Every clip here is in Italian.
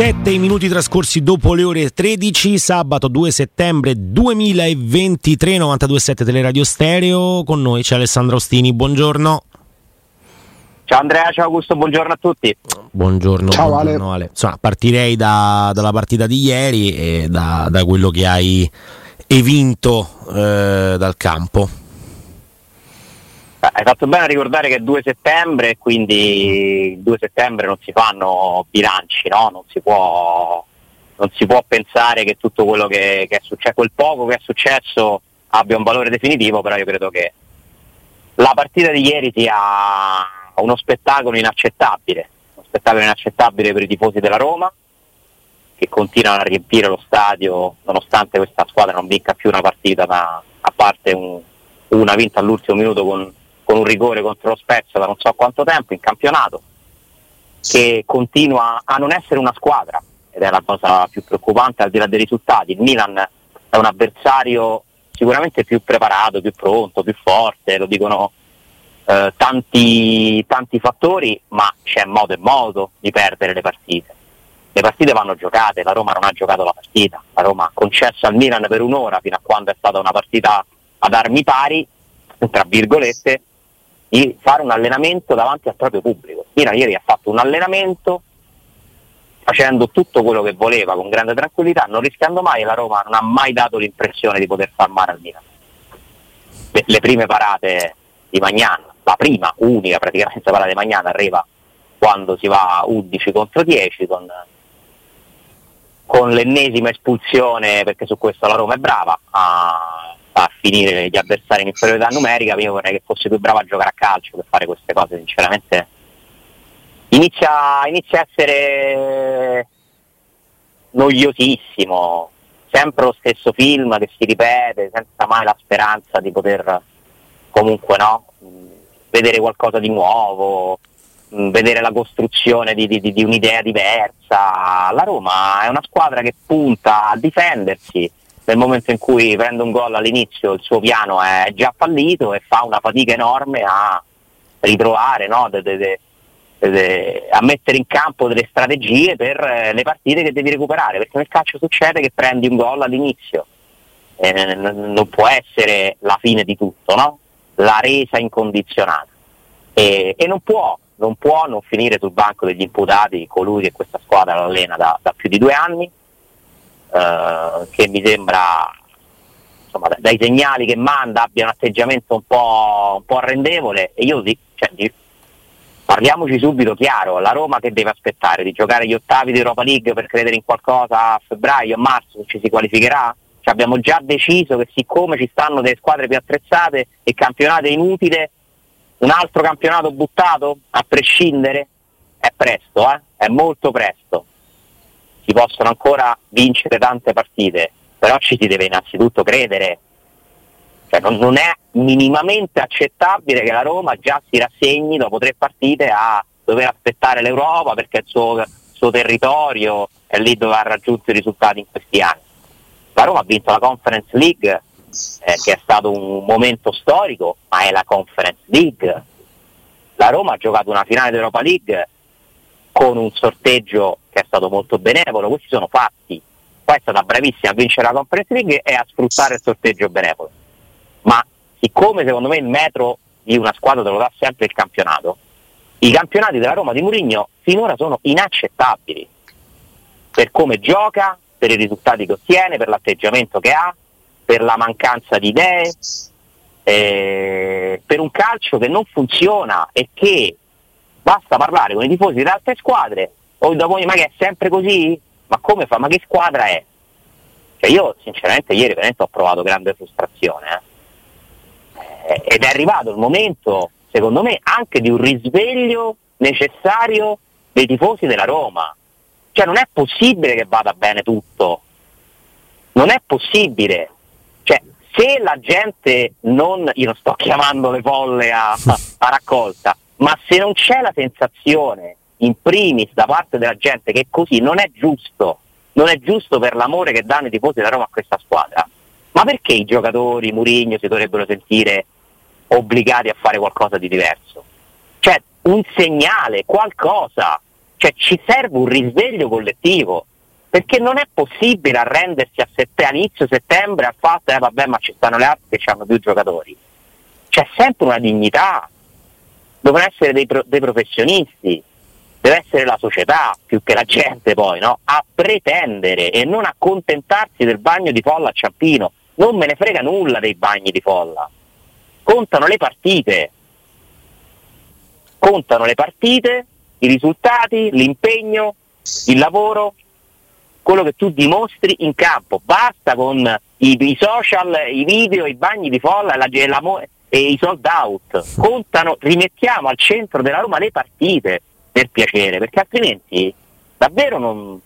7 minuti trascorsi dopo le ore 13, sabato 2 settembre 2023, 92.7 Teleradio Stereo. Con noi c'è Alessandro Ostini, buongiorno. Ciao Andrea, ciao Augusto, buongiorno a tutti. Buongiorno, ciao buongiorno Ale. Ale. Insomma, partirei da, dalla partita di ieri e da, da quello che hai evinto eh, dal campo. Hai fatto bene a ricordare che è 2 settembre, quindi il 2 settembre non si fanno bilanci, no? non, si può, non si può pensare che tutto quello che, che è successo, quel poco che è successo abbia un valore definitivo, però io credo che la partita di ieri sia uno spettacolo inaccettabile, uno spettacolo inaccettabile per i tifosi della Roma, che continuano a riempire lo stadio nonostante questa squadra non vinca più una partita, ma a parte un, una vinta all'ultimo minuto con con un rigore contro lo Spezia da non so quanto tempo in campionato, che continua a non essere una squadra ed è la cosa più preoccupante al di là dei risultati. Il Milan è un avversario sicuramente più preparato, più pronto, più forte, lo dicono eh, tanti, tanti fattori, ma c'è modo e modo di perdere le partite. Le partite vanno giocate, la Roma non ha giocato la partita, la Roma ha concesso al Milan per un'ora fino a quando è stata una partita ad armi pari, tra virgolette, di fare un allenamento davanti al proprio pubblico. Milan ieri ha fatto un allenamento facendo tutto quello che voleva con grande tranquillità, non rischiando mai la Roma non ha mai dato l'impressione di poter far male al Milan. Le, le prime parate di Magnan, la prima, unica praticamente parata di Magnan arriva quando si va 11 contro 10 con, con l'ennesima espulsione perché su questo la Roma è brava a a finire gli avversari in inferiorità numerica, io vorrei che fosse più bravo a giocare a calcio per fare queste cose, sinceramente inizia, inizia a essere noiosissimo, sempre lo stesso film che si ripete, senza mai la speranza di poter comunque no, vedere qualcosa di nuovo, vedere la costruzione di, di, di un'idea diversa. La Roma è una squadra che punta a difendersi, nel momento in cui prende un gol all'inizio il suo piano è già fallito e fa una fatica enorme a ritrovare, no, de, de, de, a mettere in campo delle strategie per eh, le partite che devi recuperare, perché nel calcio succede che prendi un gol all'inizio, eh, non può essere la fine di tutto, no? la resa incondizionata e, e non, può, non può non finire sul banco degli imputati colui che questa squadra l'allena da, da più di due anni eh, che mi sembra insomma, dai segnali che manda abbia un atteggiamento un po', un po arrendevole e io cioè, di, parliamoci subito chiaro, la Roma che deve aspettare di giocare gli ottavi di Europa League per credere in qualcosa a febbraio, a marzo ci si qualificherà? Cioè, abbiamo già deciso che siccome ci stanno delle squadre più attrezzate e campionato è inutile, un altro campionato buttato a prescindere? È presto, eh? è molto presto si possono ancora vincere tante partite, però ci si deve innanzitutto credere. Cioè, non, non, è minimamente accettabile che la Roma già si rassegni dopo tre partite a dover aspettare l'Europa perché il suo, suo territorio è lì dove ha raggiunto i risultati in questi anni. La Roma ha vinto la Conference League, eh, che è stato un momento storico, ma è la Conference League. La Roma ha giocato una finale d'Europa League con un sorteggio che è stato molto benevolo, questi sono fatti. Poi è stata bravissima a vincere la Conference League e a sfruttare il sorteggio benevolo. Ma siccome secondo me il metro di una squadra te lo dà sempre il campionato, i campionati della Roma di Murigno finora sono inaccettabili per come gioca, per i risultati che ottiene, per l'atteggiamento che ha, per la mancanza di idee, eh, per un calcio che non funziona e che basta parlare con i tifosi di altre squadre o dopo ma che è sempre così? Ma come fa? Ma che squadra è? Cioè io sinceramente ieri veramente ho provato grande frustrazione eh. ed è arrivato il momento secondo me anche di un risveglio necessario dei tifosi della Roma cioè non è possibile che vada bene tutto non è possibile cioè se la gente non io non sto chiamando le folle a, a raccolta ma se non c'è la sensazione in primis da parte della gente che così non è giusto, non è giusto per l'amore che danno i tifosi della Roma a questa squadra, ma perché i giocatori, Murigno, si dovrebbero sentire obbligati a fare qualcosa di diverso? Cioè un segnale, qualcosa, Cioè ci serve un risveglio collettivo, perché non è possibile arrendersi a, sette, inizio settembre al fatto, eh vabbè ma ci stanno le altre che hanno più giocatori. C'è sempre una dignità, devono essere dei, pro, dei professionisti, deve essere la società più che la gente poi, no? a pretendere e non accontentarsi del bagno di folla a Ciampino. Non me ne frega nulla dei bagni di folla. Contano le partite. Contano le partite, i risultati, l'impegno, il lavoro, quello che tu dimostri in campo. Basta con i, i social, i video, i bagni di folla la, la, e i sold out. Contano, rimettiamo al centro della Roma le partite per piacere, perché altrimenti davvero non,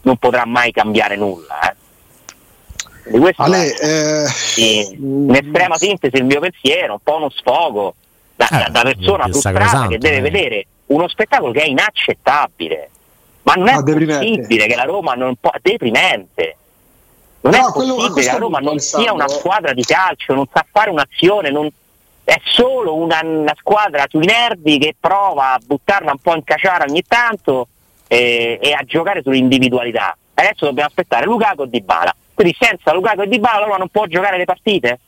non potrà mai cambiare nulla. Eh. Di questo Ale, è, eh, sì, in estrema sintesi il mio pensiero, un po' uno sfogo da, eh, da persona frustrata che deve eh. vedere uno spettacolo che è inaccettabile. Ma non è ah, possibile che la Roma non può. deprimente. Non no, è possibile che la Roma non sia una squadra di calcio, non sa fare un'azione, non, è solo una, una, squadra sui nervi che prova a buttarla un po' in caciara ogni tanto e, e a giocare sull'individualità. Adesso dobbiamo aspettare Lukaku e Dybala. Quindi senza Lukaku e Dybala Roma non può giocare le partite?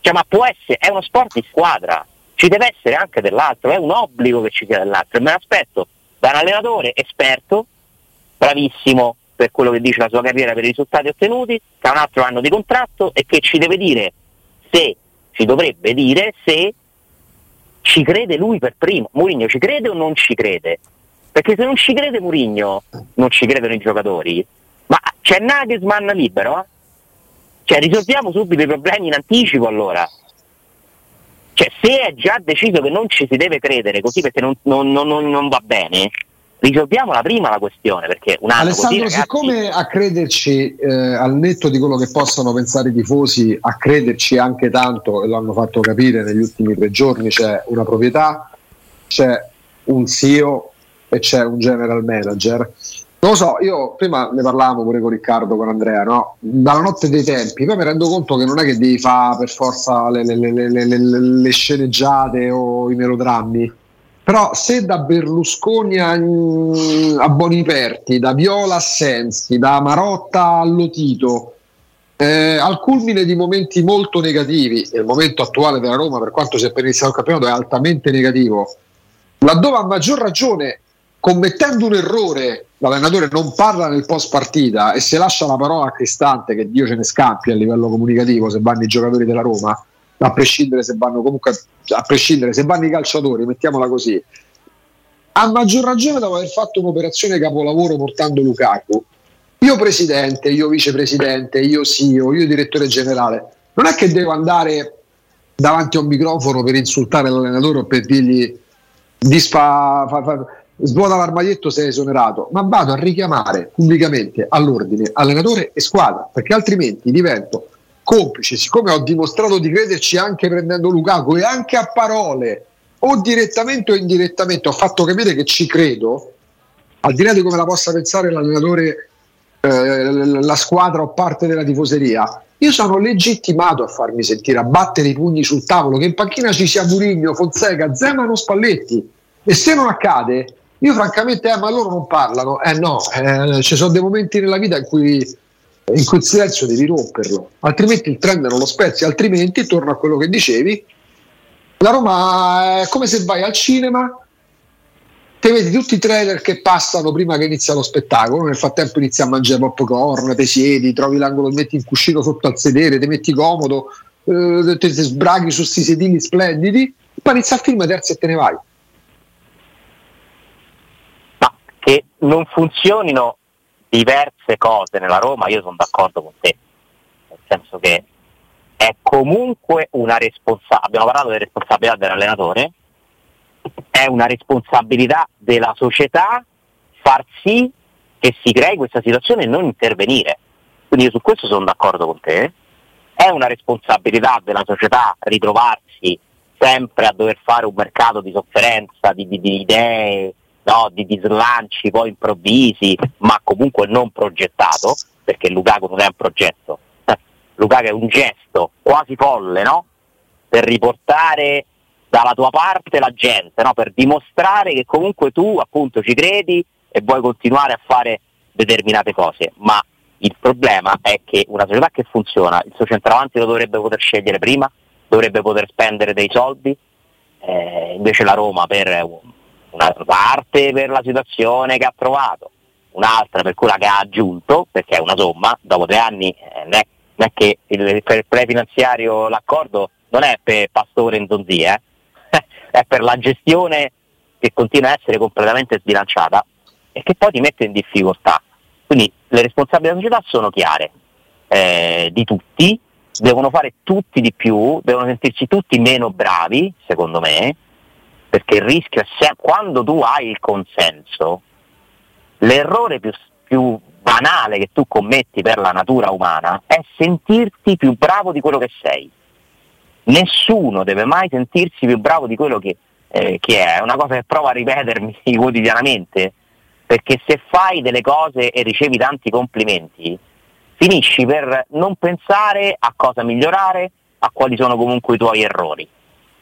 Cioè, ma può essere, è uno sport di squadra, ci deve essere anche dell'altro, è un obbligo che ci sia dell'altro e me l'aspetto da un allenatore esperto, bravissimo per quello che dice la sua carriera per i risultati ottenuti, che ha un altro anno di contratto e che ci deve dire se ci dovrebbe dire se ci crede lui per primo. Mourinho ci crede o non ci crede? Perché se non ci crede Mourinho, non ci credono i giocatori. Ma c'è Nagelsmann libero? Cioè risolviamo subito i problemi in anticipo allora. Cioè se è già deciso che non ci si deve credere così perché non, non, non, non va bene, risolviamola prima la questione perché un anno Alessandro così, ragazzi... siccome a crederci eh, al netto di quello che possano pensare i tifosi a crederci anche tanto e l'hanno fatto capire negli ultimi tre giorni c'è una proprietà c'è un CEO e c'è un general manager. Non lo so, io prima ne parlavamo pure con Riccardo, con Andrea, no? dalla notte dei tempi, poi mi rendo conto che non è che devi fare per forza le, le, le, le sceneggiate o i melodrammi, però se da Berlusconi a, a Boniperti, da Viola a Sensi, da Marotta a Lotito, eh, al culmine di momenti molto negativi, e il momento attuale della Roma, per quanto sia per iniziato il campionato, è altamente negativo, laddove a maggior ragione, commettendo un errore, l'allenatore non parla nel post partita e se lascia la parola a Cristante, che Dio ce ne scampi a livello comunicativo se vanno i giocatori della Roma, a prescindere se vanno comunque a prescindere se vanno i calciatori, mettiamola così. A maggior ragione dopo aver fatto un'operazione capolavoro portando Lukaku, io presidente, io vicepresidente, io CEO, io direttore generale, non è che devo andare davanti a un microfono per insultare l'allenatore o per dirgli disfa, fa, fa, svuota l'armadietto sei esonerato, ma vado a richiamare pubblicamente all'ordine allenatore e squadra, perché altrimenti divento complice, siccome ho dimostrato di crederci anche prendendo Lukaku e anche a parole, o direttamente o indirettamente, ho fatto capire che ci credo, al di là di come la possa pensare l'allenatore, eh, la squadra o parte della tifoseria, io sono legittimato a farmi sentire, a battere i pugni sul tavolo, che in panchina ci sia Murigno, Fonseca, Zemano, Spalletti. E se non accade, io francamente, eh, ma loro non parlano. Eh no, eh, ci sono dei momenti nella vita in cui in quel silenzio devi romperlo, altrimenti il trend non lo spezzi, altrimenti torno a quello che dicevi. La Roma è come se vai al cinema, te vedi tutti i trailer che passano prima che inizia lo spettacolo, nel frattempo inizi a mangiare popcorn, te siedi, trovi l'angolo, ti metti in cuscino sotto al sedere, ti metti comodo, eh, ti sbraghi su questi sedili splendidi, poi inizia il film terzo e te ne vai. Ma che non funzionino diverse cose nella Roma, io sono d'accordo con te, nel senso che è comunque una responsabilità, abbiamo parlato delle responsabilità dell'allenatore, è una responsabilità della società far sì che si crei questa situazione e non intervenire. Quindi io su questo sono d'accordo con te. È una responsabilità della società ritrovarsi sempre a dover fare un mercato di sofferenza, di, di, di idee, no, di, di slanci poi improvvisi, ma comunque non progettato, perché Lukaku non è un progetto, Lukaku è un gesto quasi folle, no? Per riportare dalla tua parte la gente, no? per dimostrare che comunque tu appunto ci credi e vuoi continuare a fare determinate cose, ma il problema è che una società che funziona, il suo centravanti lo dovrebbe poter scegliere prima, dovrebbe poter spendere dei soldi, eh, invece la Roma per una parte per la situazione che ha trovato, un'altra per quella che ha aggiunto, perché è una somma, dopo tre anni eh, non, è, non, è, che il, per il prefinanziario l'accordo non è per Pastore in Zonzia, eh? è per la gestione che continua a essere completamente sbilanciata e che poi ti mette in difficoltà. Quindi le responsabilità della società sono chiare, eh, di tutti, devono fare tutti di più, devono sentirci tutti meno bravi, secondo me, perché il rischio è sempre, quando tu hai il consenso, l'errore più, più banale che tu commetti per la natura umana è sentirti più bravo di quello che sei. Nessuno deve mai sentirsi più bravo di quello che, eh, che è, è una cosa che provo a ripetermi quotidianamente, perché se fai delle cose e ricevi tanti complimenti, finisci per non pensare a cosa migliorare, a quali sono comunque i tuoi errori.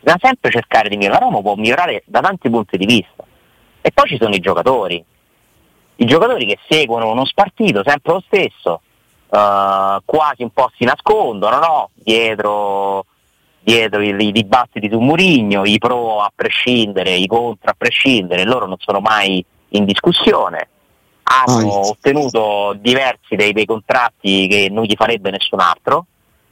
Bisogna sempre cercare di migliorare, la Roma può migliorare da tanti punti di vista. E poi ci sono i giocatori, i giocatori che seguono uno spartito sempre lo stesso, uh, quasi un po' si nascondono, no? dietro, dietro i, i, dibattiti su Murigno, i pro a prescindere, i contro a prescindere, loro non sono mai in discussione, hanno oh. ottenuto diversi dei, dei, contratti che non gli farebbe nessun altro,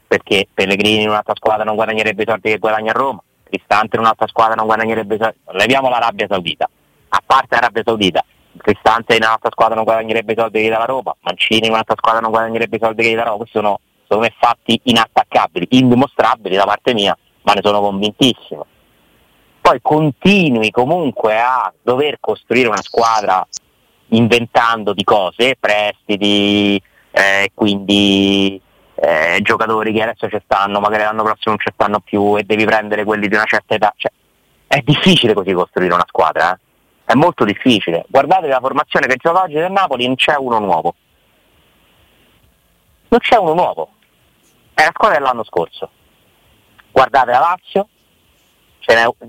perché Pellegrini in un'altra squadra non guadagnerebbe i soldi che guadagna a Roma, Cristante in un'altra squadra non guadagnerebbe soldi, leviamo l'Arabia Saudita, a parte l'Arabia Saudita, Cristante in un'altra squadra non guadagnerebbe soldi che dà la Roma, Mancini in un'altra squadra non guadagnerebbe soldi che dà la Roma, questi sono secondo fatti inattaccabili, indimostrabili da parte mia, ma ne sono convintissimo. Poi continui comunque a dover costruire una squadra inventando di cose, prestiti, eh, quindi eh, giocatori che adesso ci stanno, magari l'anno prossimo non ci stanno più e devi prendere quelli di una certa età. Cioè, è difficile così costruire una squadra, eh? è molto difficile. Guardate la formazione che gioca oggi del Napoli, non c'è uno nuovo. Non c'è uno nuovo. È la squadra dell'anno scorso. Guardate la Lazio,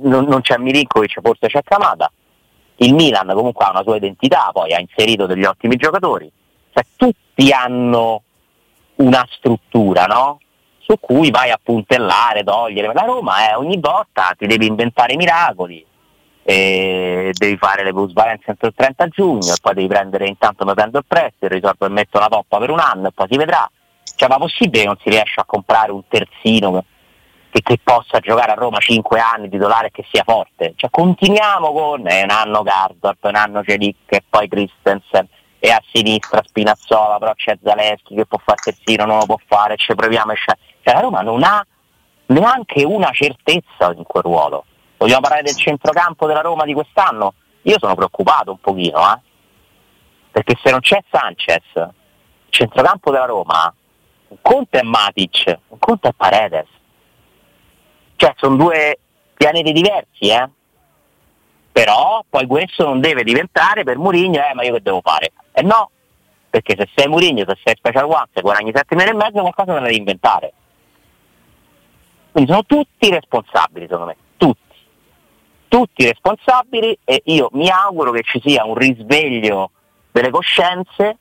non, non, c'è Milinkovic, forse c'è Camada. Il Milan comunque ha una sua identità, poi ha inserito degli ottimi giocatori. Cioè, tutti hanno una struttura, no? Su cui vai a puntellare, togliere. La Roma è ogni volta ti devi inventare i miracoli, devi fare le plusvalenze entro il 30 giugno, e poi devi prendere intanto mi prendo il prestito, risolvo e metto la toppa per un anno e poi si vedrà. Cioè, ma possibile che non si riesce a comprare un terzino che, che, possa giocare a Roma 5 anni titolare e che sia forte. Cioè, continuiamo con eh, un anno Gardorp, un anno Celic e poi Christensen e a sinistra Spinazzola, però c'è Zaleschi che può fare terzino, non lo può fare, ci proviamo e. Cioè, la Roma non ha neanche una certezza in quel ruolo. Vogliamo parlare del centrocampo della Roma di quest'anno? Io sono preoccupato un pochino, eh? perché se non c'è Sanchez, il centrocampo della Roma, un conto è Matic, un conto è Paredes. Cioè sono due pianeti diversi, eh? Però poi questo non deve diventare per Murigno, eh, ma io che devo fare? Eh no, perché se sei Murigno, se sei Special One, se guadagni 7 milioni e mezzo, qualcosa te ne devi inventare. Quindi sono tutti responsabili, secondo me, tutti. Tutti responsabili e io mi auguro che ci sia un risveglio delle coscienze,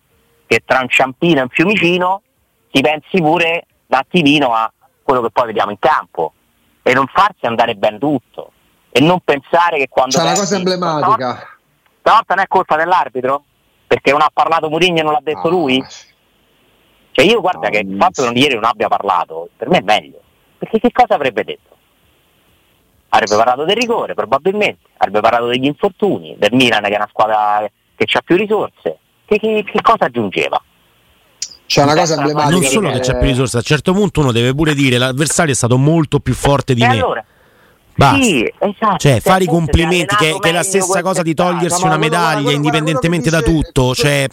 che tra un Ciampino e un Fiumicino si pensi pure un attimino a quello che poi vediamo in campo e non farsi andare ben tutto e non pensare che quando... C'è una cosa emblematica. Stavolta non è colpa dell'arbitro? Perché non ha parlato Murigno e non l'ha detto ah. lui? Cioè io guarda no, che il fatto che ieri non abbia parlato, per me è meglio. Perché che cosa avrebbe detto? Avrebbe parlato del rigore, probabilmente, avrebbe parlato degli infortuni, del Milan che è una squadra che ha più risorse. Che, che, che cosa aggiungeva? C'è una cosa emblematica. Non solo che c'è più risorse, a un certo punto uno deve pure dire l'avversario è stato molto più forte di e me. Allora, Basta. Sì, esatto. Cioè, fare i complimenti, che, che, è la stessa cosa di togliersi una medaglia, indipendentemente da tutto. Cioè,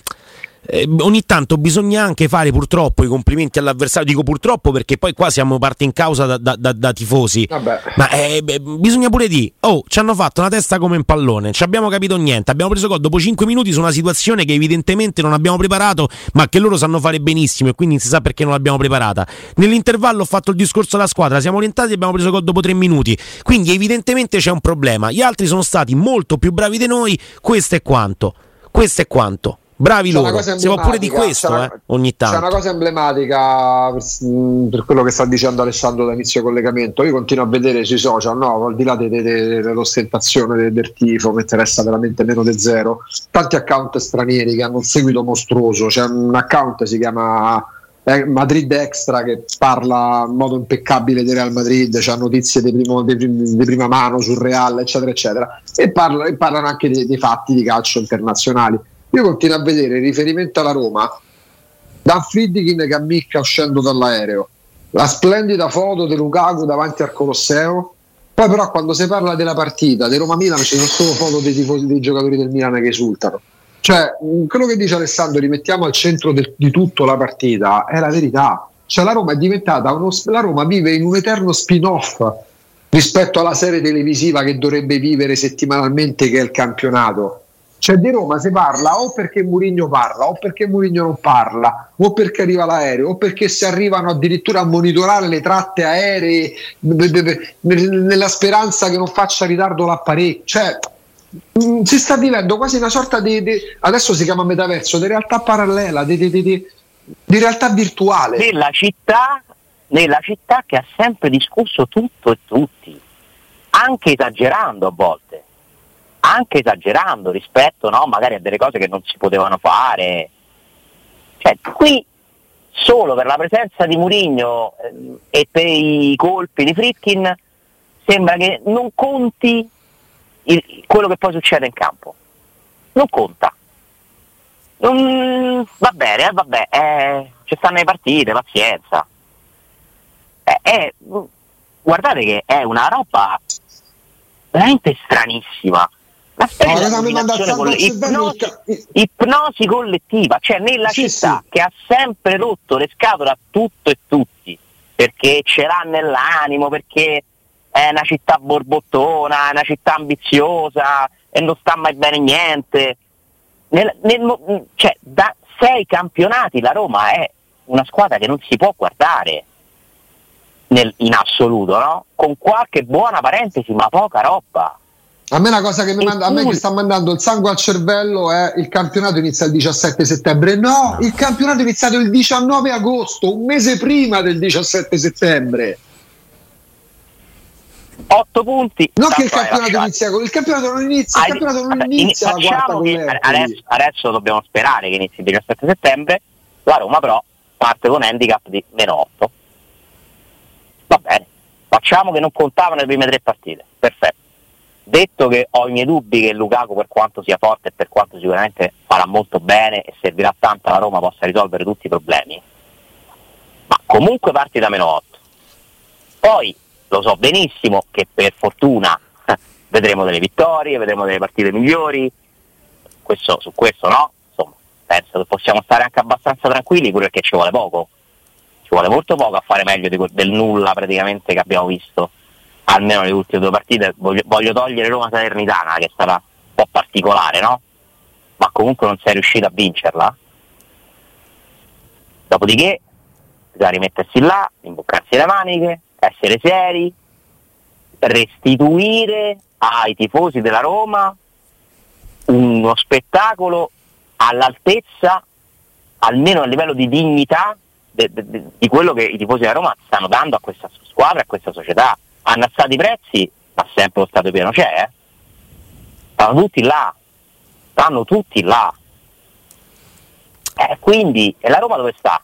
eh, ogni tanto bisogna anche fare purtroppo i complimenti all'avversario. Dico purtroppo perché poi qua siamo parte in causa da, da, da, da tifosi. Vabbè. Ma eh, beh, bisogna pure dire: Oh, ci hanno fatto una testa come un pallone. Ci abbiamo capito niente. Abbiamo preso gol dopo 5 minuti su una situazione che evidentemente non abbiamo preparato, ma che loro sanno fare benissimo e quindi si sa perché non l'abbiamo preparata. Nell'intervallo ho fatto il discorso alla squadra. Siamo orientati e abbiamo preso gol dopo 3 minuti. Quindi evidentemente c'è un problema. Gli altri sono stati molto più bravi di noi. Questo è quanto Questo è quanto. Bravi loro, si può pure di questo una, eh, ogni tanto. C'è una cosa emblematica per, mm, per, quello che sta dicendo Alessandro da inizio collegamento. Io continuo a vedere sui social, no, al di là de, de, de, dell'ostentazione del tifo, mi interessa veramente meno di zero, tanti account stranieri che hanno un seguito mostruoso. C'è un account si chiama eh, Madrid Extra che parla in modo impeccabile di Real Madrid, c'ha notizie di, primo, di, di, prima mano sul Real, eccetera, eccetera, e, parla, e parlano anche dei, dei fatti di calcio internazionali io continuo a vedere riferimento alla Roma, Dan Friedkin che ammicca uscendo dall'aereo, la splendida foto di Lukaku davanti al Colosseo. Poi, però, quando si parla della partita di Roma-Milan, ci sono solo foto dei tifosi dei giocatori del Milan che esultano. Cioè, quello che dice Alessandro, rimettiamo al centro del, di tutto la partita, è la verità. Cioè, la Roma è diventata uno, la Roma vive in un eterno spin-off rispetto alla serie televisiva che dovrebbe vivere settimanalmente, che è il campionato cioè di Roma si parla o perché Murigno parla, o perché Murigno non parla, o perché arriva l'aereo, o perché si arrivano addirittura a monitorare le tratte aeree nella speranza che non faccia ritardo l'apparecchio. Cioè, mm, si sta vivendo quasi una sorta di, di adesso si chiama metaverso, di realtà parallela, di, di, di realtà virtuale. Nella città, nella città che ha sempre discusso tutto e tutti, anche esagerando a volte anche esagerando rispetto no, magari a delle cose che non si potevano fare. Cioè, qui solo per la presenza di Murigno eh, e per i colpi di Fritkin sembra che non conti il, quello che poi succede in campo. Non conta. Non, va bene, eh, vabbè, eh, ci stanno le partite, pazienza. Eh, guardate che è una roba veramente stranissima una specie no, di coll- ipnosi, ipnosi, collettiva, cioè nella sì, città sì. che ha sempre rotto le scatole a tutto e tutti, perché ce l'ha nell'animo, perché è una città borbottona, è una città ambiziosa e non sta mai bene niente. Nel, nel, cioè, da sei campionati la Roma è una squadra che non si può guardare nel, in assoluto, no? con qualche buona parentesi, ma poca roba. A me una cosa che mi, manda, a me che sta mandando il sangue al cervello è il campionato inizia il 17 settembre. No, no, il campionato è iniziato il 19 agosto, un mese prima del 17 settembre. 8 punti. Non che il campionato inizia, il campionato non inizia, il campionato non vabbè, inizia in, che adesso, adesso, dobbiamo sperare che inizi il 17 settembre. La Roma però parte con handicap di meno 8. Va bene, facciamo che non contavano le prime tre partite. Perfetto. Detto che ho i miei dubbi che Lukaku per quanto sia forte e per quanto sicuramente farà molto bene e servirà tanto alla Roma possa risolvere tutti i problemi, ma comunque parti da meno 8. Poi lo so benissimo che per fortuna vedremo delle vittorie, vedremo delle partite migliori, questo, su questo no, insomma penso che possiamo stare anche abbastanza tranquilli pure perché ci vuole poco, ci vuole molto poco a fare meglio di, del nulla praticamente che abbiamo visto almeno le ultime due partite, voglio, voglio togliere Roma Salernitana che stata un po' particolare, no? Ma comunque non sei riuscito a vincerla. Dopodiché bisogna rimettersi là, imboccarsi le maniche, essere seri, restituire ai tifosi della Roma uno spettacolo all'altezza, almeno a livello di dignità, de, de, de, di quello che i tifosi della Roma stanno dando a questa squadra a questa società hanno i prezzi, ma sempre lo stato pieno c'è, eh? stanno tutti là, stanno tutti là. Eh, quindi, e la Roma dove sta?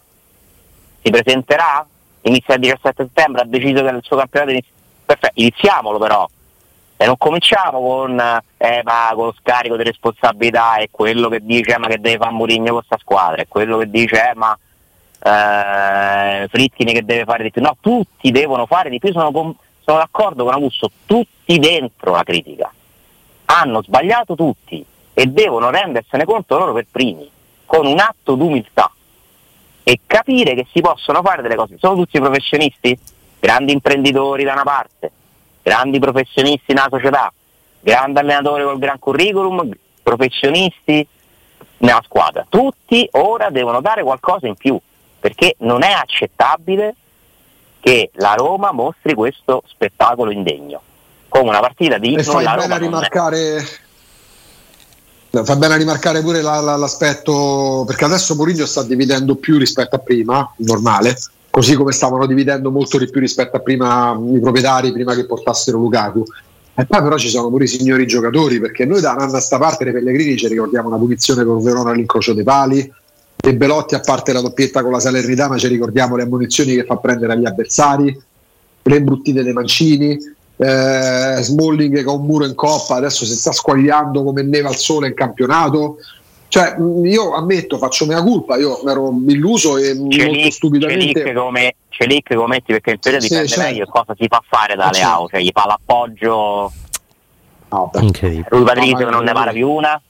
Si presenterà? Inizia il 17 settembre, ha deciso che il suo campionato inizia. Perfetto, iniziamolo però. E non cominciamo con, eh, ma, con lo scarico di responsabilità e quello che dice eh, ma che deve fare Mourinho con questa squadra, e quello che dice eh, ma eh, Frittini che deve fare di più. No, tutti devono fare di più, sono, sono d'accordo con Augusto, tutti dentro la critica. Hanno sbagliato tutti e devono rendersene conto loro per primi, con un atto d'umiltà e capire che si possono fare delle cose. Sono tutti professionisti? Grandi imprenditori da una parte, grandi professionisti nella società, grandi allenatori col gran curriculum, professionisti nella squadra. Tutti ora devono dare qualcosa in più, perché non è accettabile che la Roma mostri questo spettacolo indegno come una partita di e fai bene a rimarcare fa bene a rimarcare pure la, la, l'aspetto perché adesso Mourinho sta dividendo più rispetto a prima, normale, così come stavano dividendo molto di più rispetto a prima i proprietari prima che portassero Lukaku. E poi però ci sono pure i signori giocatori, perché noi da un anno a sta parte dei Pellegrini ci ricordiamo una punizione con Verona all'incrocio dei pali, e Belotti a parte la doppietta con la Salernitana ci ricordiamo le ammunizioni che fa prendere agli avversari, le imbruttite dei mancini, eh, Smalling con un muro in coppa, adesso si sta squagliando come neva al sole in campionato. Cioè, io ammetto, faccio mia colpa, io ero illuso e c'è molto lì, stupidamente. C'è lì come, c'è lì che come metti perché il periodo sì, dipende certo. meglio cosa si fa fare da Leao, cioè gli fa l'appoggio. No, Incredibile. Lui Patrizio che non ne para più una.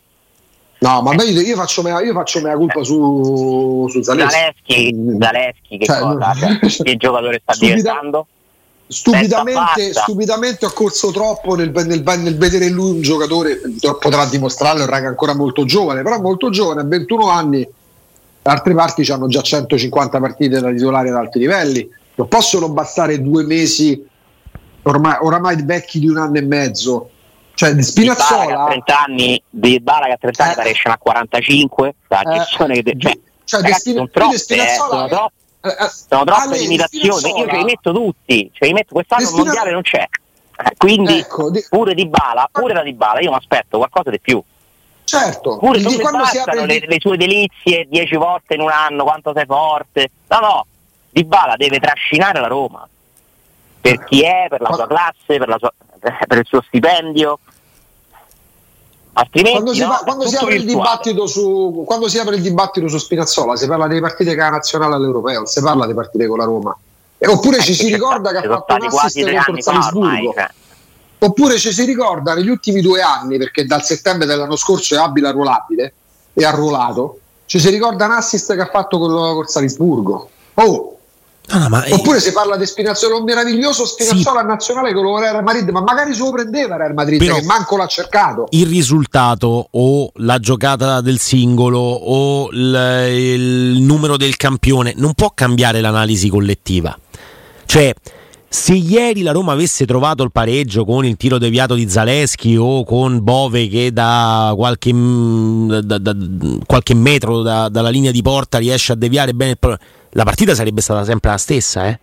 No, ma io, io, faccio mea, io faccio mea colpa su, su Zaleschi. Zaleschi, che cioè, cosa? Cioè, che giocatore sta stupida, diventando? Stupidamente, stupidamente ho corso troppo nel, nel, nel, vedere lui un giocatore, potrà dimostrarlo, è un raga ancora molto giovane, però molto giovane, a 21 anni, altre parti hanno già 150 partite da titolare ad alti livelli, non possono bastare due mesi ormai, oramai vecchi di un anno e mezzo cioè di Spinazzola di Bala a 30 anni di Bala che a 30 anni eh, esce a 45 la gestione che cioè, cioè ragazzi, sono troppe, eh, sono troppe, eh, eh, sono troppe limitazioni io ce li metto tutti ce li metto quest'anno il mondiale non c'è. Quindi ecco, di... pure di Bala pure da Di Bala io mi aspetto qualcosa di più. Certo pure non quando si apre le, le sue delizie 10 volte in un anno quanto sei forte. No no Di Bala deve trascinare la Roma per chi è, per la sua classe, per la sua per il suo stipendio. Altrimenti, quando, si, no, fa, quando, si su, quando, si apre il dibattito su, Spinazzola, si parla delle partite con la nazionale all'europeo, non si parla delle partite con la Roma. E oppure eh, ci si ricorda che ha fatto un assist contro il Salisburgo. Cioè. Oppure ci si ricorda negli ultimi due anni, perché dal settembre dell'anno scorso è abile arruolabile e arruolato, ci si ricorda un assist che ha fatto con, con Salisburgo. Oh, No, no, ma Oppure si parla di Spinazzola, un meraviglioso Spinazzola sì. nazionale con lo Real Madrid, ma magari se lo prendeva Real Madrid, Però che manco l'ha cercato. Il risultato o la giocata del singolo o il, il numero del campione non può cambiare l'analisi collettiva. Cioè, se ieri la Roma avesse trovato il pareggio con il tiro deviato di Zaleschi o con Bove che da qualche, da, da, qualche metro da, dalla linea di porta riesce a deviare bene il la partita sarebbe stata sempre la stessa, eh?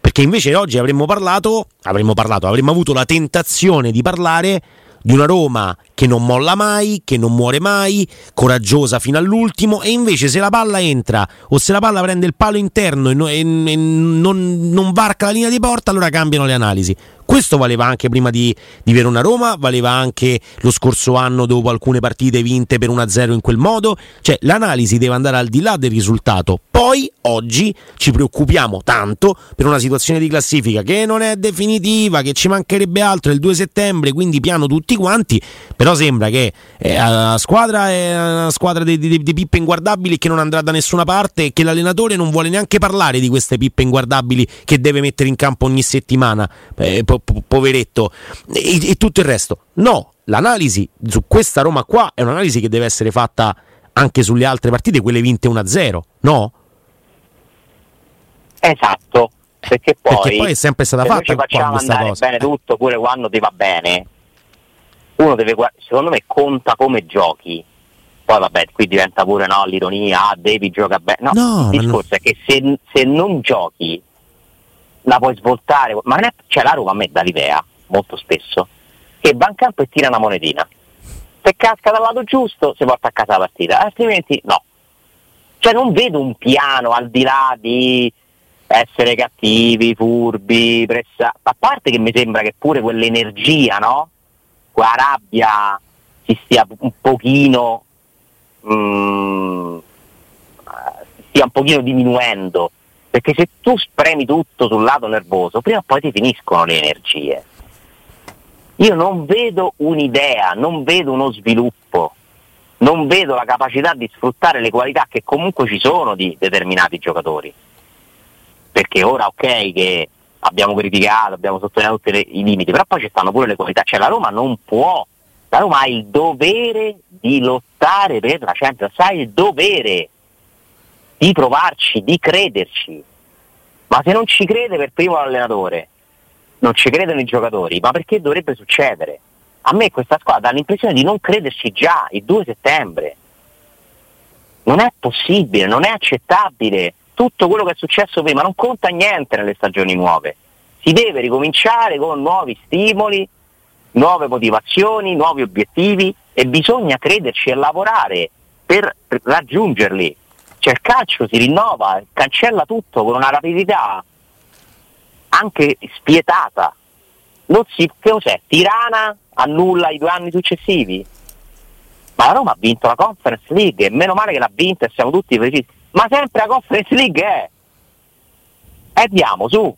Perché invece oggi avremmo parlato, avremmo parlato, avremmo avuto la tentazione di parlare di una Roma che non molla mai, che non muore mai, coraggiosa fino all'ultimo e invece se la palla entra o se la palla prende il palo interno e, no, e, e non, non, varca la linea di porta, allora cambiano le analisi. Questo valeva anche prima di, di Verona-Roma, valeva anche lo scorso anno dopo alcune partite vinte per 1-0 in quel modo. Cioè l'analisi deve andare al di là del risultato. Poi oggi ci preoccupiamo tanto per una situazione di classifica che non è definitiva, che ci mancherebbe altro il 2 settembre, quindi piano tutti quanti. Però sembra che eh, la squadra è una squadra di, di, di pippe inguardabili che non andrà da nessuna parte e che l'allenatore non vuole neanche parlare di queste pippe inguardabili che deve mettere in campo ogni settimana. Eh, po- poveretto, e, e tutto il resto. No, l'analisi su questa Roma qua è un'analisi che deve essere fatta anche sulle altre partite, quelle vinte 1-0, no? Esatto, perché poi, perché poi è sempre stata fatta ci facciamo andare cosa. bene tutto pure quando ti va bene. Uno deve, secondo me, conta come giochi. Poi vabbè, qui diventa pure no, l'ironia, ah, devi giocare bene. No, no il discorso non... è che se, se non giochi la puoi svoltare, ma è, cioè la Roma a me dà l'idea, molto spesso, che va in campo e tira una monetina. Se casca dal lato giusto si porta a casa la partita, altrimenti no. Cioè non vedo un piano al di là di essere cattivi, furbi, pressa. A parte che mi sembra che pure quell'energia, no? Quella rabbia si stia un pochino si stia un pochino diminuendo perché se tu spremi tutto sul lato nervoso, prima o poi ti finiscono le energie. Io non vedo un'idea, non vedo uno sviluppo, non vedo la capacità di sfruttare le qualità che comunque ci sono di determinati giocatori. Perché ora ok che abbiamo criticato, abbiamo sottolineato tutti i limiti, però poi ci stanno pure le qualità. Cioè la Roma non può, la Roma ha il dovere di lottare per la Champions, ha il dovere di provarci, di crederci. Ma se non ci crede per primo l'allenatore, non ci credono i giocatori, ma perché dovrebbe succedere? a me questa squadra dà l'impressione di non crederci già il 2 settembre. Non è possibile, non è accettabile. Tutto quello che è successo prima non conta niente nelle stagioni nuove. Si deve ricominciare con nuovi stimoli, nuove motivazioni, nuovi obiettivi e bisogna crederci e lavorare per raggiungerli. Cioè il calcio si rinnova, cancella tutto con una rapidità anche spietata. Non si, che cos'è? Tirana annulla i due anni successivi? Ma la Roma ha vinto la Conference League e meno male che l'ha vinta e siamo tutti precisi. Ma sempre la Conference League è. E andiamo su.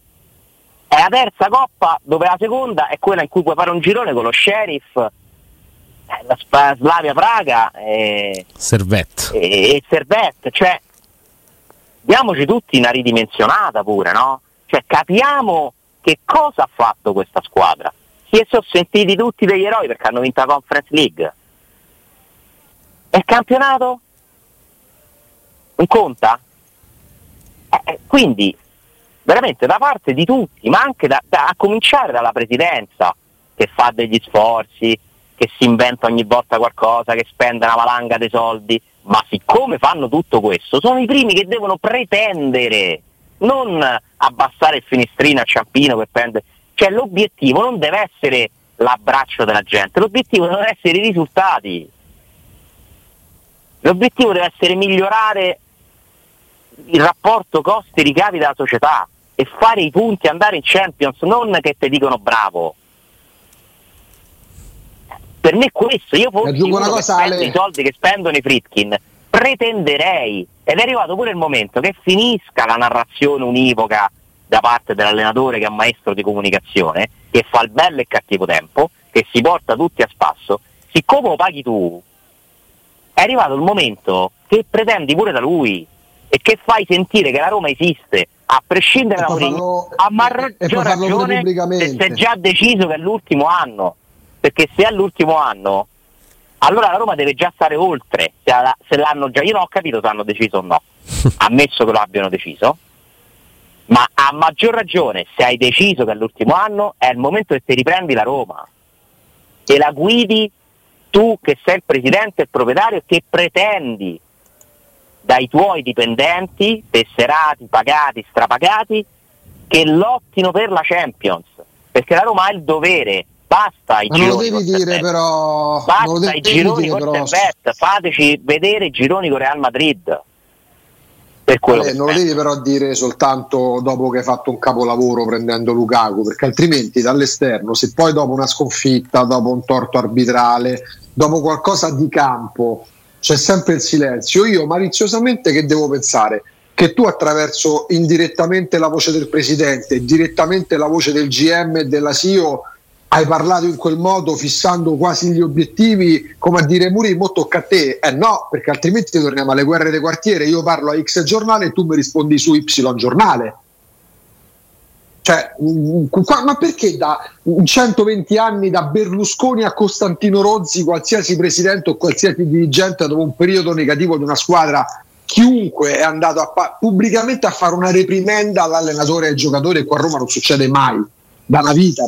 È la terza coppa dove la seconda è quella in cui puoi fare un girone con lo sheriff, eh, la Slavia Praga e Servette. E, e Servette. Cioè, diamoci tutti una ridimensionata pure, no? Cioè, capiamo che cosa ha fatto questa squadra. Si sono sentiti tutti degli eroi perché hanno vinto la Conference League. E il campionato? Non conta? Eh, eh, quindi, veramente da parte di tutti, ma anche da, da, a cominciare dalla presidenza, che fa degli sforzi, che si inventa ogni volta qualcosa, che spende una valanga dei soldi, ma siccome fanno tutto questo, sono i primi che devono pretendere non abbassare il finestrino a Ciampino per prendere. Cioè l'obiettivo non deve essere l'abbraccio della gente, l'obiettivo devono essere i risultati. L'obiettivo deve essere migliorare il rapporto costi-ricavi della società e fare i punti, andare in Champions, non che ti dicono bravo. Per me è questo, io fossi uno una cosa, che i soldi che spendono i Fritkin, pretenderei, ed è arrivato pure il momento che finisca la narrazione univoca da parte dell'allenatore che è un maestro di comunicazione, che fa il bello e cattivo tempo, che si porta tutti a spasso, siccome lo paghi tu, è arrivato il momento che pretendi pure da lui e che fai sentire che la Roma esiste, a prescindere da Mourinho, a maggior ragione se si è già deciso che è l'ultimo anno, perché se è l'ultimo anno allora la Roma deve già stare oltre, se, l'hanno già, io non ho capito se hanno deciso o no, ammesso che lo abbiano deciso, ma a maggior ragione se hai deciso che è l'ultimo anno è il momento che ti riprendi la Roma. E la guidi tu che sei il presidente e il proprietario che pretendi dai tuoi dipendenti, tesserati, pagati, strapagati, che lottino per la Champions, perché la Roma ha il dovere basta i Ma gironi. Non lo devi dire però. Basta i gironi con però... fateci vedere i gironi con Real Madrid. Per eh, non lo devi però dire soltanto dopo che hai fatto un capolavoro prendendo Lukaku, perché altrimenti dall'esterno, se poi dopo una sconfitta, dopo un torto arbitrale, dopo qualcosa di campo, c'è sempre il silenzio. Io maliziosamente che devo pensare? Che tu attraverso indirettamente la voce del presidente, direttamente la voce del GM e della SIO hai parlato in quel modo fissando quasi gli obiettivi come a dire Muri mo tocca a te. Eh no perché altrimenti torniamo alle guerre del quartiere io parlo a X giornale e tu mi rispondi su Y giornale. Cioè, ma perché da 120 anni da Berlusconi a Costantino Rozzi qualsiasi presidente o qualsiasi dirigente dopo un periodo negativo di una squadra chiunque è andato a, pubblicamente a fare una reprimenda all'allenatore e ai giocatori e qua a Roma non succede mai da una vita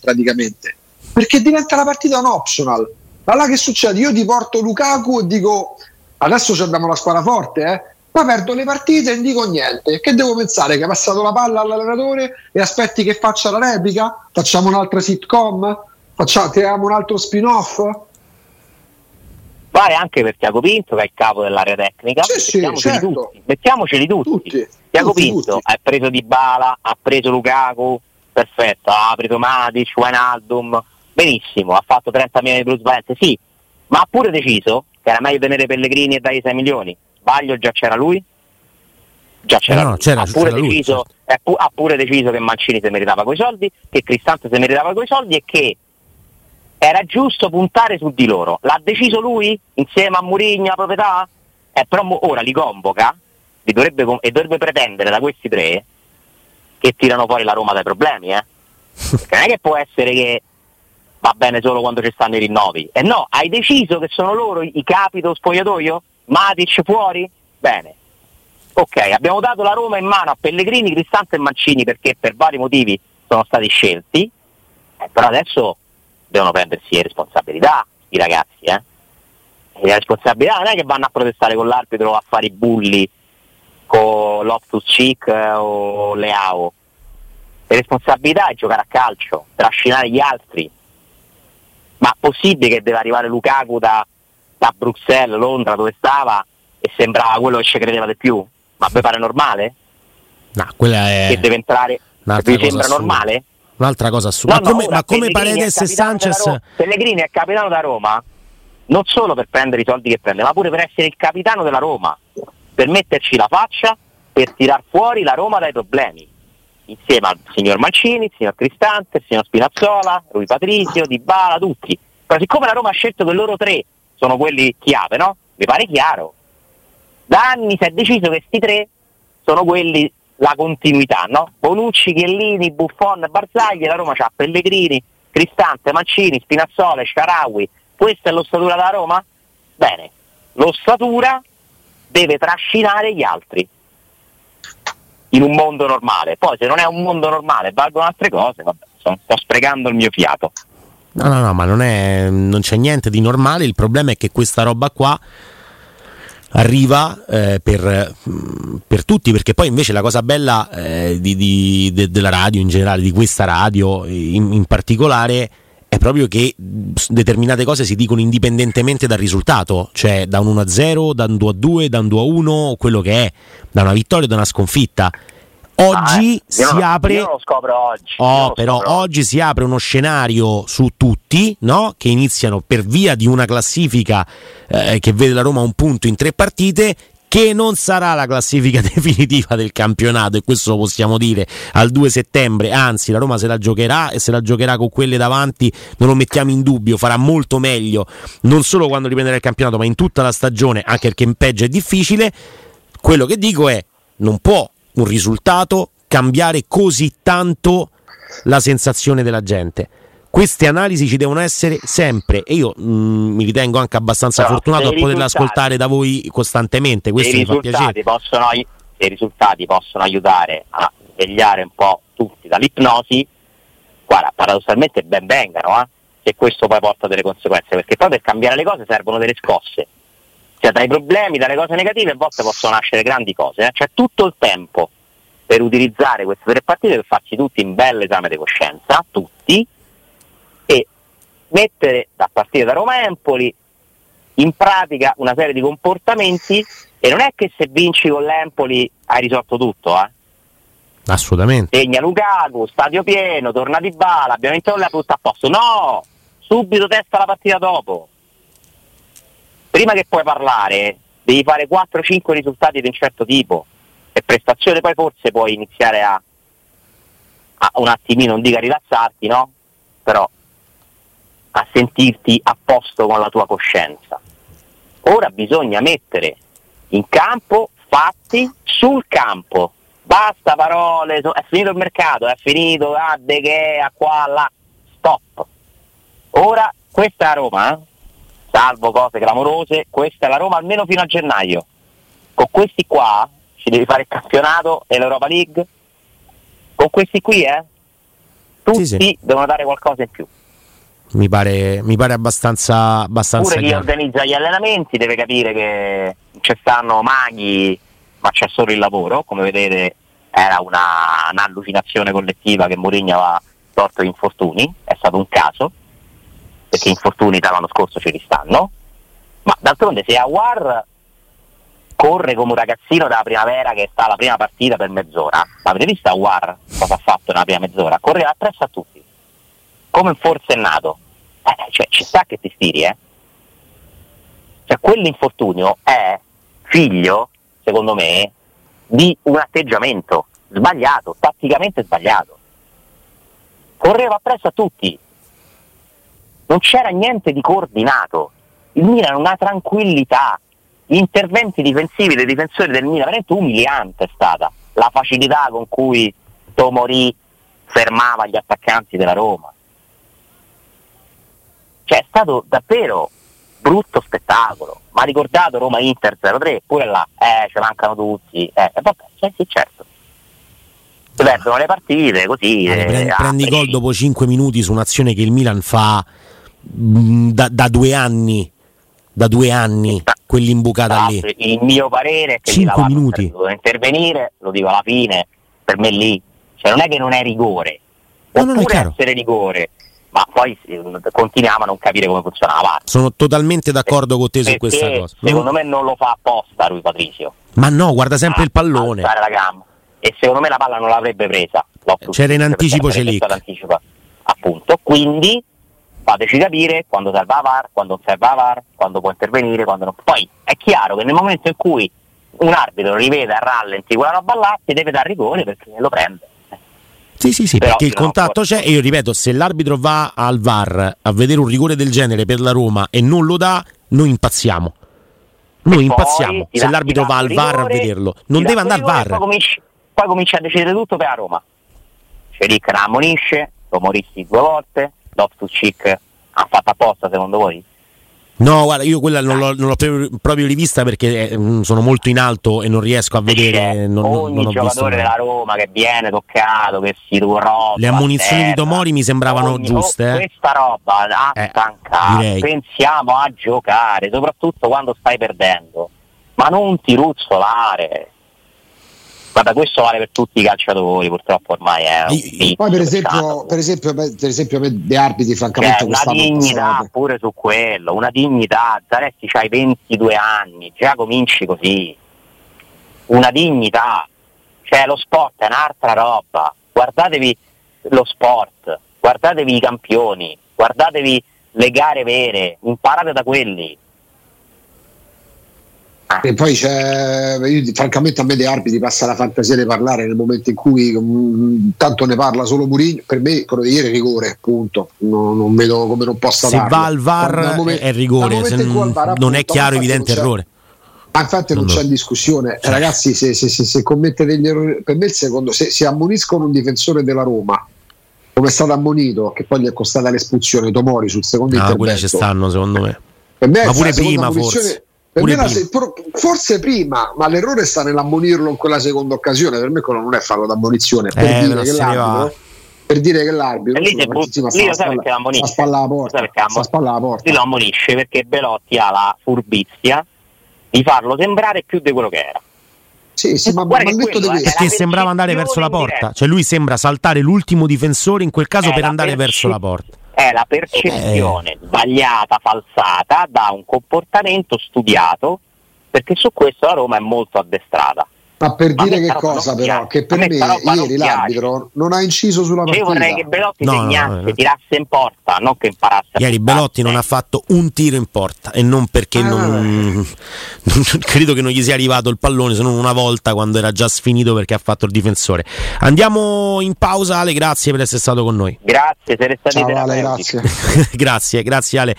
praticamente perché diventa la partita un optional ma là che succede? io ti porto Lukaku e dico adesso abbiamo la squadra forte eh? poi perdo le partite e non dico niente che devo pensare? che hai passato la palla all'allenatore e aspetti che faccia la replica? facciamo un'altra sitcom? Facciamo, creiamo un altro spin-off? vale anche per Tiago Pinto che è il capo dell'area tecnica sì, sì, certo. tutti. mettiamoceli tutti, tutti Tiago tutti, Pinto tutti. ha preso Di Bala ha preso Lukaku perfetto, ha aprito Matic, Wijnaldum, benissimo, ha fatto 30 milioni di plusvalenze, sì, ma ha pure deciso che era meglio tenere Pellegrini e dai 6 milioni. Sbaglio, già c'era lui? Già c'era, eh no, c'era, ha, pure c'era deciso, lui, pu- ha pure deciso che Mancini si meritava quei soldi, che Cristante si meritava quei soldi e che era giusto puntare su di loro. L'ha deciso lui insieme a Murigno, la proprietà? Eh, però ora li convoca li dovrebbe, e dovrebbe pretendere da questi tre che tirano fuori la Roma dai problemi, eh? non è che può essere che va bene solo quando ci stanno i rinnovi. E eh no, hai deciso che sono loro i capi dello spogliatoio? Matic fuori? Bene. Ok, abbiamo dato la Roma in mano a Pellegrini, Cristante e Mancini perché per vari motivi sono stati scelti, eh, però adesso devono prendersi le responsabilità i ragazzi, eh? E le responsabilità non è che vanno a protestare con l'arbitro a fare i bulli con l'Optus Chic eh, o Leao. Le responsabilità è giocare a calcio, trascinare gli altri. Ma possibile che deve arrivare Lukaku da, da Bruxelles, Londra, dove stava, e sembrava quello che ci credeva di più? Ma me pare normale? No, quella è. Che deve entrare. Vi sembra assurda. normale? Un'altra cosa assurda. No, ma come, no, ma come Paredes e Sanchez? Ro- Pellegrini è capitano da Roma non solo per prendere i soldi che prende, ma pure per essere il capitano della Roma, per metterci la faccia, per tirar fuori la Roma dai problemi. Insieme al signor Mancini, il signor Cristante, il signor Spinazzola, Rui Patrizio, Di Bala, tutti. Però siccome la Roma ha scelto che loro tre sono quelli chiave, no? Mi pare chiaro. Da anni si è deciso che questi tre sono quelli la continuità, no? Bonucci, Chiellini, Buffon, Barzagli, la Roma ha Pellegrini, Cristante, Mancini, Spinazzola, Sharawi, questa è l'ossatura della Roma? Bene, l'ossatura deve trascinare gli altri in un mondo normale. Poi se non è un mondo normale valgono altre cose, vabbè, sto, sto sprecando il mio fiato. No, no, no, ma non, è, non c'è niente di normale, il problema è che questa roba qua arriva eh, per, per, tutti, perché poi invece la cosa bella eh, di, di, de, della radio in generale, di questa radio in, in particolare, è proprio che determinate cose si dicono indipendentemente dal risultato, cioè da un 1-0, da un 2-2, da un 2-1, quello che è, da una vittoria o da una sconfitta. Oggi ah, si non, apre. Oggi. Oh, però oggi si apre uno scenario su tutti, no? Che iniziano per via di una classifica eh, che vede la Roma un punto in tre partite che non sarà la classifica definitiva del campionato e questo lo possiamo dire al 2 settembre, anzi la Roma se la giocherà e se la giocherà con quelle davanti non lo mettiamo in dubbio, farà molto meglio non solo quando riprenderà il campionato ma in tutta la stagione anche perché in peggio è difficile, quello che dico è non può un risultato cambiare così tanto la sensazione della gente queste analisi ci devono essere sempre e io mh, mm, mi ritengo anche abbastanza Però fortunato a poterle ascoltare da voi costantemente. Questo mi fa piacere. Possono, i risultati possono aiutare a svegliare un po' tutti dall'ipnosi, guarda, paradossalmente ben vengano, eh? se questo poi porta delle conseguenze, perché poi per cambiare le cose servono delle scosse. Cioè dai problemi, dalle cose negative a volte possono nascere grandi cose, eh? c'è tutto il tempo per utilizzare queste tre partite per farci tutti un bel esame di coscienza, tutti, mettere a partire da Roma Empoli in pratica una serie di comportamenti e non è che se vinci con l'Empoli hai risolto tutto, eh. Assolutamente. Segna Lukaku, stadio pieno, torna di bala, abbiamo vinto la tutto a posto. No! Subito testa la partita dopo. Prima che puoi parlare, devi fare 4-5 risultati di un certo tipo e prestazione poi forse puoi iniziare a, a un attimino, non dica rilassarti, no? Però a sentirti a posto con la tua coscienza. Ora bisogna mettere in campo fatti sul campo. Basta parole, è finito il mercato, è finito, ah, de che, a qua, là. Stop. Ora questa è la Roma, eh? salvo cose clamorose, questa è la Roma almeno fino a gennaio. Con questi qua ci devi fare il campionato e l'Europa League. Con questi qui, eh? Tutti sì, sì. devono dare qualcosa in più mi pare, mi pare abbastanza, abbastanza Pure chi chiaro. organizza gli allenamenti deve capire che ci stanno maghi, ma c'è solo il lavoro. Come vedete era una, un'allucinazione collettiva che Mourinho aveva torto gli infortuni, è stato un caso, perché infortuni dall'anno scorso ce li stanno. Ma d'altronde se Awar corre come un ragazzino della primavera che sta alla prima partita per mezz'ora, avete visto Awar cosa ha fatto nella prima mezz'ora? Correva appresso a tutti come forse è nato. Eh, cioè, ci sta che ti stiri, eh? Cioè, quell'infortunio è figlio, secondo me, di un atteggiamento sbagliato, tatticamente sbagliato. Correva appresso a tutti. Non c'era niente di coordinato. Il Milan una tranquillità. Gli interventi difensivi dei difensori del Milan veramente umiliante è stata la facilità con cui Tomori fermava gli attaccanti della Roma. Cioè è stato davvero brutto spettacolo. Ma ricordato Roma Inter 0-3, pure là, eh, ci mancano tutti. Eh, vabbè, cioè, sì, certo. Si perdono le partite così. Eh, prendi, prendi gol dopo 5 minuti su un'azione che il Milan fa mm, da, da due anni da due anni quell'imbucata lì. Il mio parere è che 5 minuti. doveva intervenire, lo dico alla fine, per me lì, cioè non è che non è rigore, no, non è essere rigore, ma poi continuiamo a non capire come funziona la VAR. Sono totalmente d'accordo con te su questa cosa. Secondo me non lo fa apposta lui Patricio. Ma no, guarda sempre ah, il pallone. La gamba. E secondo me la palla non l'avrebbe presa. C'era in anticipo Celic. Appunto, quindi fateci capire quando serve la VAR, quando non serve la VAR, quando può intervenire, quando non. Poi è chiaro che nel momento in cui un arbitro rivede a rallenti quella roba là, si deve dare rigore perché lo prende. Sì, sì, sì, Però, perché il contatto c'è e io ripeto, se l'arbitro va al VAR a vedere un rigore del genere per la Roma e non lo dà, noi impazziamo. Noi impazziamo se l'arbitro va al VAR a vederlo. Non deve andare al VAR. Poi comincia, poi comincia a decidere tutto per la Roma. Celic la ammonisce, lo morissi due volte, Loftus-Cheek ha fatto apposta secondo voi? No, guarda, io quella non l'ho, non l'ho, proprio rivista perché eh, sono molto in alto e non riesco a vedere. Non, ogni non giocatore della Roma che viene toccato, che si roba. Le ammonizioni di Domori mi sembravano ogni, giuste. Oh, questa roba a eh, stancare. Pensiamo a giocare, soprattutto quando stai perdendo. Ma non ti ruzzolare. Guarda, questo vale per tutti i calciatori, purtroppo ormai è. Un Poi, per esempio, per esempio, per esempio, per gli arbitri, francamente, cioè, una dignità pure su quello, una dignità. Zanetti c'hai 22 anni, già cominci così. Una dignità, cioè lo sport è un'altra roba. Guardatevi lo sport, guardatevi i campioni, guardatevi le gare vere, imparate da quelli e poi c'è, io, francamente a me dei arbitri passa la fantasia di parlare nel momento in cui um, tanto ne parla solo Murigno, per me quello di ieri è rigore, appunto, non, non vedo come non possa Se va al VAR momento, è rigore, se non, VAR, appunto, non è chiaro evidente errore. Ma infatti non, non c'è discussione, cioè. ragazzi, se, se, se, commette degli errori, per me il secondo, se, se ammoniscono un difensore della Roma, come è stato ammonito, che poi gli è costata l'espulsione Tomori sul secondo no, intervento. quelle ci stanno secondo me. Me Ma pure prima forse prima. Se, forse prima, ma l'errore sta nell'ammonirlo in quella seconda occasione. Per me quello non è farlo d'ammonizione. Per, eh, dire, che l'arbitro, per dire che l'arbitro. lì, se but- lì lo sai perché l'ammonisce. Spalla alla porta. Sta spalla alla porta. Lì lo ammonisce perché Belotti ha la furbizia di farlo sembrare più di quello che era. Sì, sì, ma, ma detto di Perché sembrava andare verso la porta. Cioè lui sembra saltare l'ultimo difensore in quel caso per andare verso la porta è la percezione eh. sbagliata, falsata da un comportamento studiato, perché su questo la Roma è molto addestrata. Ma per ma dire che cosa però? Che per me, me ieri l'arbitro non ha inciso sulla partita. Io vorrei che Belotti no, segnasse, no, no, tirasse in porta, non che imparasse a Ieri Belotti non ha fatto un tiro in porta e non perché ah. non, non, credo che non gli sia arrivato il pallone, se non una volta quando era già sfinito perché ha fatto il difensore. Andiamo in pausa Ale, grazie per essere stato con noi. Grazie, siete stati Ciao, Ale, grazie. grazie, grazie Ale.